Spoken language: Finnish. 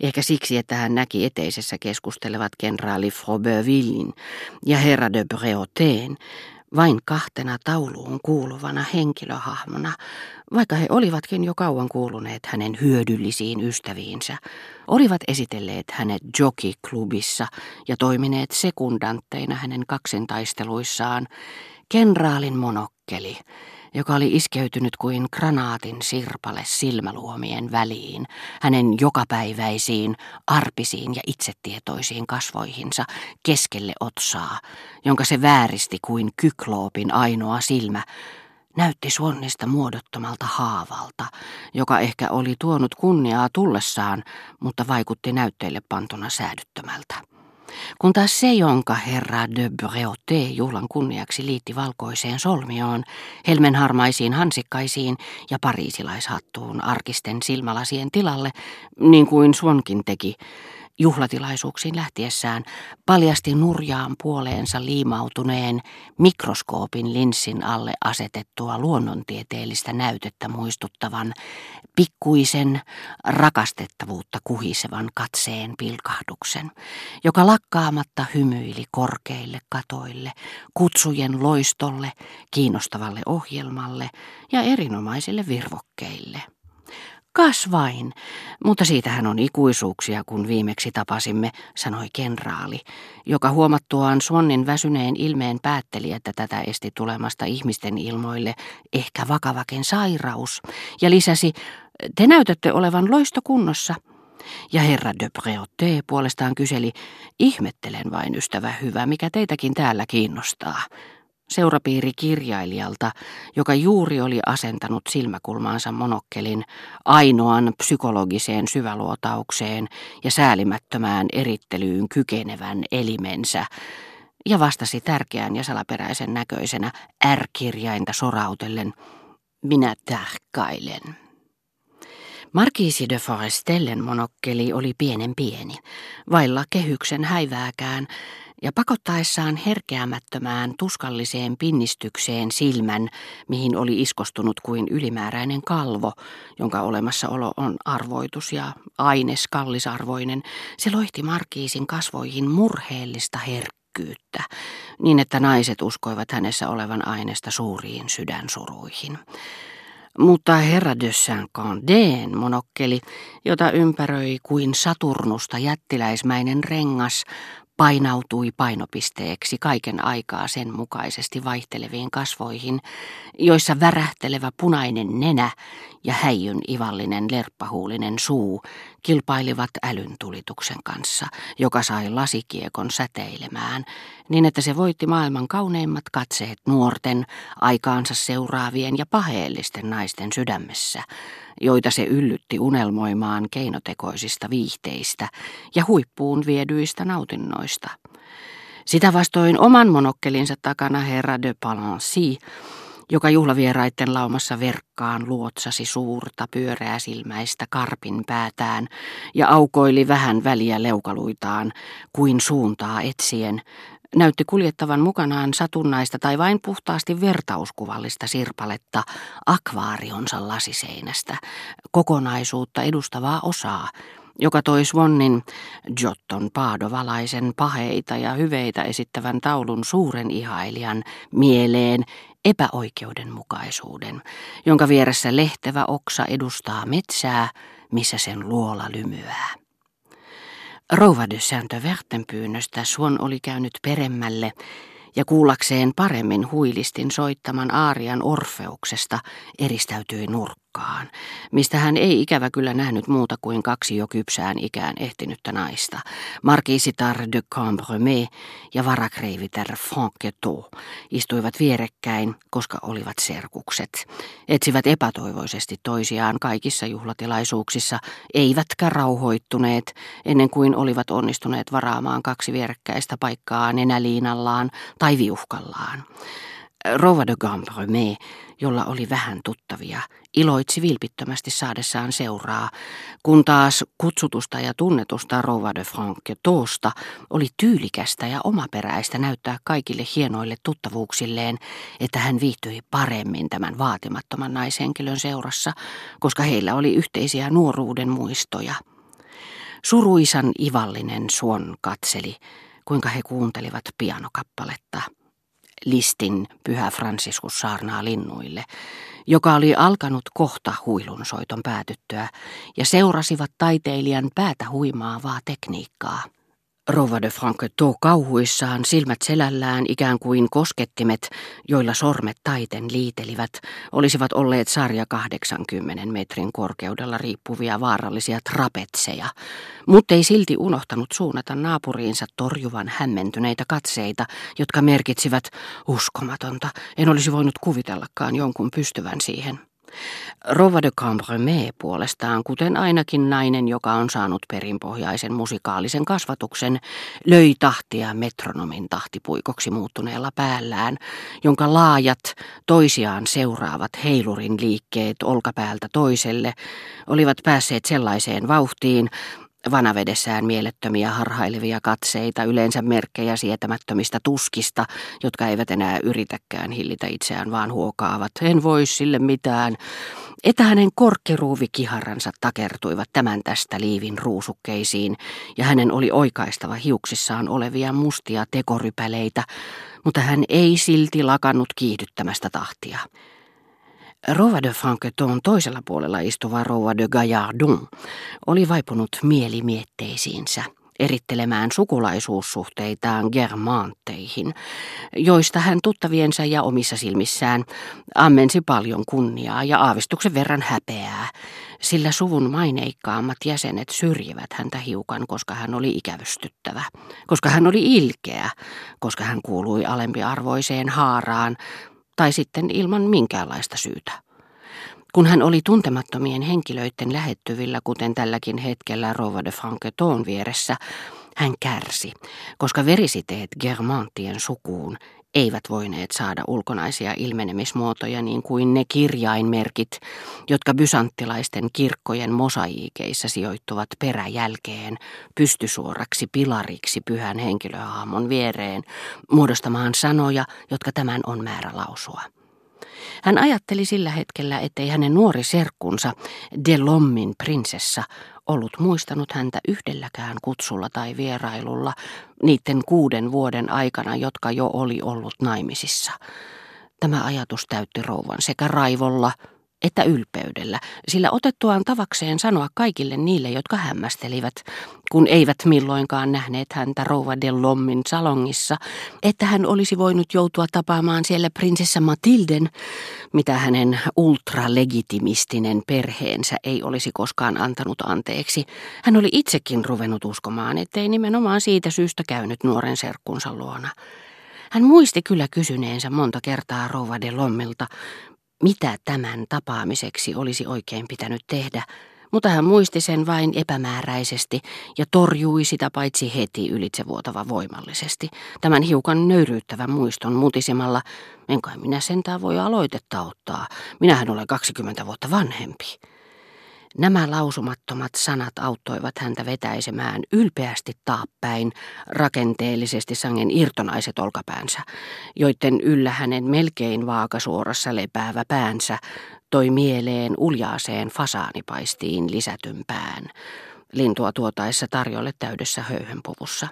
Ehkä siksi, että hän näki eteisessä keskustelevat kenraali Frobervillin ja herra de Breauteen, vain kahtena tauluun kuuluvana henkilöhahmona, vaikka he olivatkin jo kauan kuuluneet hänen hyödyllisiin ystäviinsä, olivat esitelleet hänet jockey-klubissa ja toimineet sekundantteina hänen kaksintaisteluissaan, kenraalin monokkeli, joka oli iskeytynyt kuin granaatin sirpale silmäluomien väliin, hänen jokapäiväisiin, arpisiin ja itsetietoisiin kasvoihinsa keskelle otsaa, jonka se vääristi kuin kykloopin ainoa silmä, näytti suonnista muodottomalta haavalta, joka ehkä oli tuonut kunniaa tullessaan, mutta vaikutti näytteille pantuna säädyttömältä. Kun taas se, jonka herra de Breauté juhlan kunniaksi liitti valkoiseen solmioon, helmenharmaisiin hansikkaisiin ja pariisilaishattuun arkisten silmälasien tilalle, niin kuin Suonkin teki, juhlatilaisuuksiin lähtiessään paljasti nurjaan puoleensa liimautuneen mikroskoopin linssin alle asetettua luonnontieteellistä näytettä muistuttavan pikkuisen rakastettavuutta kuhisevan katseen pilkahduksen, joka lakkaamatta hymyili korkeille katoille, kutsujen loistolle, kiinnostavalle ohjelmalle ja erinomaisille virvokkeille. Kas vain, mutta siitähän on ikuisuuksia, kun viimeksi tapasimme, sanoi kenraali, joka huomattuaan Suonnin väsyneen ilmeen päätteli, että tätä esti tulemasta ihmisten ilmoille ehkä vakavakin sairaus, ja lisäsi, te näytätte olevan loistokunnossa. Ja herra de Breauté puolestaan kyseli, ihmettelen vain ystävä hyvä, mikä teitäkin täällä kiinnostaa seurapiiri kirjailijalta, joka juuri oli asentanut silmäkulmaansa monokkelin ainoan psykologiseen syväluotaukseen ja säälimättömään erittelyyn kykenevän elimensä, ja vastasi tärkeän ja salaperäisen näköisenä R-kirjainta sorautellen, minä tähkailen. Markiisi de Forestellen monokkeli oli pienen pieni, vailla kehyksen häivääkään, ja pakottaessaan herkeämättömään tuskalliseen pinnistykseen silmän, mihin oli iskostunut kuin ylimääräinen kalvo, jonka olemassaolo on arvoitus ja aines kallisarvoinen, se loihti Markiisin kasvoihin murheellista herkkyyttä, niin että naiset uskoivat hänessä olevan aineesta suuriin sydänsuruihin. Mutta herra de Saint-Candén monokkeli, jota ympäröi kuin Saturnusta jättiläismäinen rengas, painautui painopisteeksi kaiken aikaa sen mukaisesti vaihteleviin kasvoihin, joissa värähtelevä punainen nenä ja häijyn ivallinen lerppahuulinen suu kilpailivat älyn tulituksen kanssa, joka sai lasikiekon säteilemään, niin että se voitti maailman kauneimmat katseet nuorten, aikaansa seuraavien ja paheellisten naisten sydämessä, joita se yllytti unelmoimaan keinotekoisista viihteistä ja huippuun viedyistä nautinnoista. Sitä vastoin oman monokkelinsa takana herra de Palancy joka juhlavieraitten laumassa verkkaan luotsasi suurta pyöreää silmäistä karpin päätään ja aukoili vähän väliä leukaluitaan kuin suuntaa etsien, näytti kuljettavan mukanaan satunnaista tai vain puhtaasti vertauskuvallista sirpaletta akvaarionsa lasiseinästä, kokonaisuutta edustavaa osaa, joka toi Swannin Jotton paadovalaisen paheita ja hyveitä esittävän taulun suuren ihailijan mieleen epäoikeudenmukaisuuden, jonka vieressä lehtevä oksa edustaa metsää, missä sen luola lymyää. Rouva de Saint-Verten pyynnöstä Suon oli käynyt peremmälle ja kuullakseen paremmin huilistin soittaman aarian Orfeuksesta eristäytyi nurkkaan, mistä hän ei ikävä kyllä nähnyt muuta kuin kaksi jo kypsään ikään ehtinyttä naista, markiisitar de Cambremer ja varakreiviter Franquetot, istuivat vierekkäin, koska olivat serkukset. Etsivät epätoivoisesti toisiaan kaikissa juhlatilaisuuksissa, eivätkä rauhoittuneet, ennen kuin olivat onnistuneet varaamaan kaksi vierekkäistä paikkaa nenäliinallaan tai viuhkallaan. Rova de Gambreme, jolla oli vähän tuttavia, iloitsi vilpittömästi saadessaan seuraa, kun taas kutsutusta ja tunnetusta Rova de Franquetosta oli tyylikästä ja omaperäistä näyttää kaikille hienoille tuttavuuksilleen, että hän viihtyi paremmin tämän vaatimattoman naishenkilön seurassa, koska heillä oli yhteisiä nuoruuden muistoja – Suruisan ivallinen suon katseli, kuinka he kuuntelivat pianokappaletta. Listin pyhä Franciscus saarnaa linnuille, joka oli alkanut kohta huilunsoiton päätyttyä, ja seurasivat taiteilijan päätä huimaavaa tekniikkaa. Rova de Franquetot kauhuissaan silmät selällään ikään kuin koskettimet, joilla sormet taiten liitelivät, olisivat olleet sarja 80 metrin korkeudella riippuvia vaarallisia trapetseja, mutta ei silti unohtanut suunnata naapuriinsa torjuvan hämmentyneitä katseita, jotka merkitsivät uskomatonta, en olisi voinut kuvitellakaan jonkun pystyvän siihen. Rova de Cambremé puolestaan, kuten ainakin nainen, joka on saanut perinpohjaisen musikaalisen kasvatuksen, löi tahtia metronomin tahtipuikoksi muuttuneella päällään, jonka laajat, toisiaan seuraavat heilurin liikkeet olkapäältä toiselle olivat päässeet sellaiseen vauhtiin, vanavedessään mielettömiä harhailevia katseita, yleensä merkkejä sietämättömistä tuskista, jotka eivät enää yritäkään hillitä itseään, vaan huokaavat. En voi sille mitään. Että hänen korkkiruuvikiharansa takertuivat tämän tästä liivin ruusukkeisiin, ja hänen oli oikaistava hiuksissaan olevia mustia tekorypäleitä, mutta hän ei silti lakannut kiihdyttämästä tahtia. Rova de Franqueton toisella puolella istuva Rova de Gaillardon oli vaipunut mielimietteisiinsä erittelemään sukulaisuussuhteitaan germanteihin, joista hän tuttaviensa ja omissa silmissään ammensi paljon kunniaa ja aavistuksen verran häpeää, sillä suvun maineikkaammat jäsenet syrjivät häntä hiukan, koska hän oli ikävystyttävä, koska hän oli ilkeä, koska hän kuului alempiarvoiseen haaraan, tai sitten ilman minkäänlaista syytä. Kun hän oli tuntemattomien henkilöiden lähettyvillä, kuten tälläkin hetkellä Rova de Franqueton vieressä, hän kärsi, koska verisiteet Germantien sukuun eivät voineet saada ulkonaisia ilmenemismuotoja niin kuin ne kirjainmerkit, jotka bysanttilaisten kirkkojen mosaiikeissa sijoittuvat peräjälkeen pystysuoraksi pilariksi pyhän henkilöhahmon viereen, muodostamaan sanoja, jotka tämän on määrä lausua. Hän ajatteli sillä hetkellä, ettei hänen nuori serkkunsa, Delommin prinsessa, ollut muistanut häntä yhdelläkään kutsulla tai vierailulla niiden kuuden vuoden aikana, jotka jo oli ollut naimisissa. Tämä ajatus täytti rouvan sekä raivolla että ylpeydellä, sillä otettuaan tavakseen sanoa kaikille niille, jotka hämmästelivät, kun eivät milloinkaan nähneet häntä rouva de Lommin salongissa, että hän olisi voinut joutua tapaamaan siellä prinsessa Matilden, mitä hänen ultralegitimistinen perheensä ei olisi koskaan antanut anteeksi. Hän oli itsekin ruvennut uskomaan, ettei nimenomaan siitä syystä käynyt nuoren serkkunsa luona. Hän muisti kyllä kysyneensä monta kertaa rouva de Lommilta, mitä tämän tapaamiseksi olisi oikein pitänyt tehdä, mutta hän muisti sen vain epämääräisesti ja torjui sitä paitsi heti ylitsevuotava voimallisesti. Tämän hiukan nöyryyttävän muiston mutisemalla, enkä minä sentään voi aloitetta ottaa, minähän olen 20 vuotta vanhempi. Nämä lausumattomat sanat auttoivat häntä vetäisemään ylpeästi taappäin rakenteellisesti sangen irtonaiset olkapäänsä, joiden yllä hänen melkein vaakasuorassa lepäävä päänsä toi mieleen uljaaseen fasaanipaistiin lisätyn pään, lintua tuotaessa tarjolle täydessä höyhenpuvussa.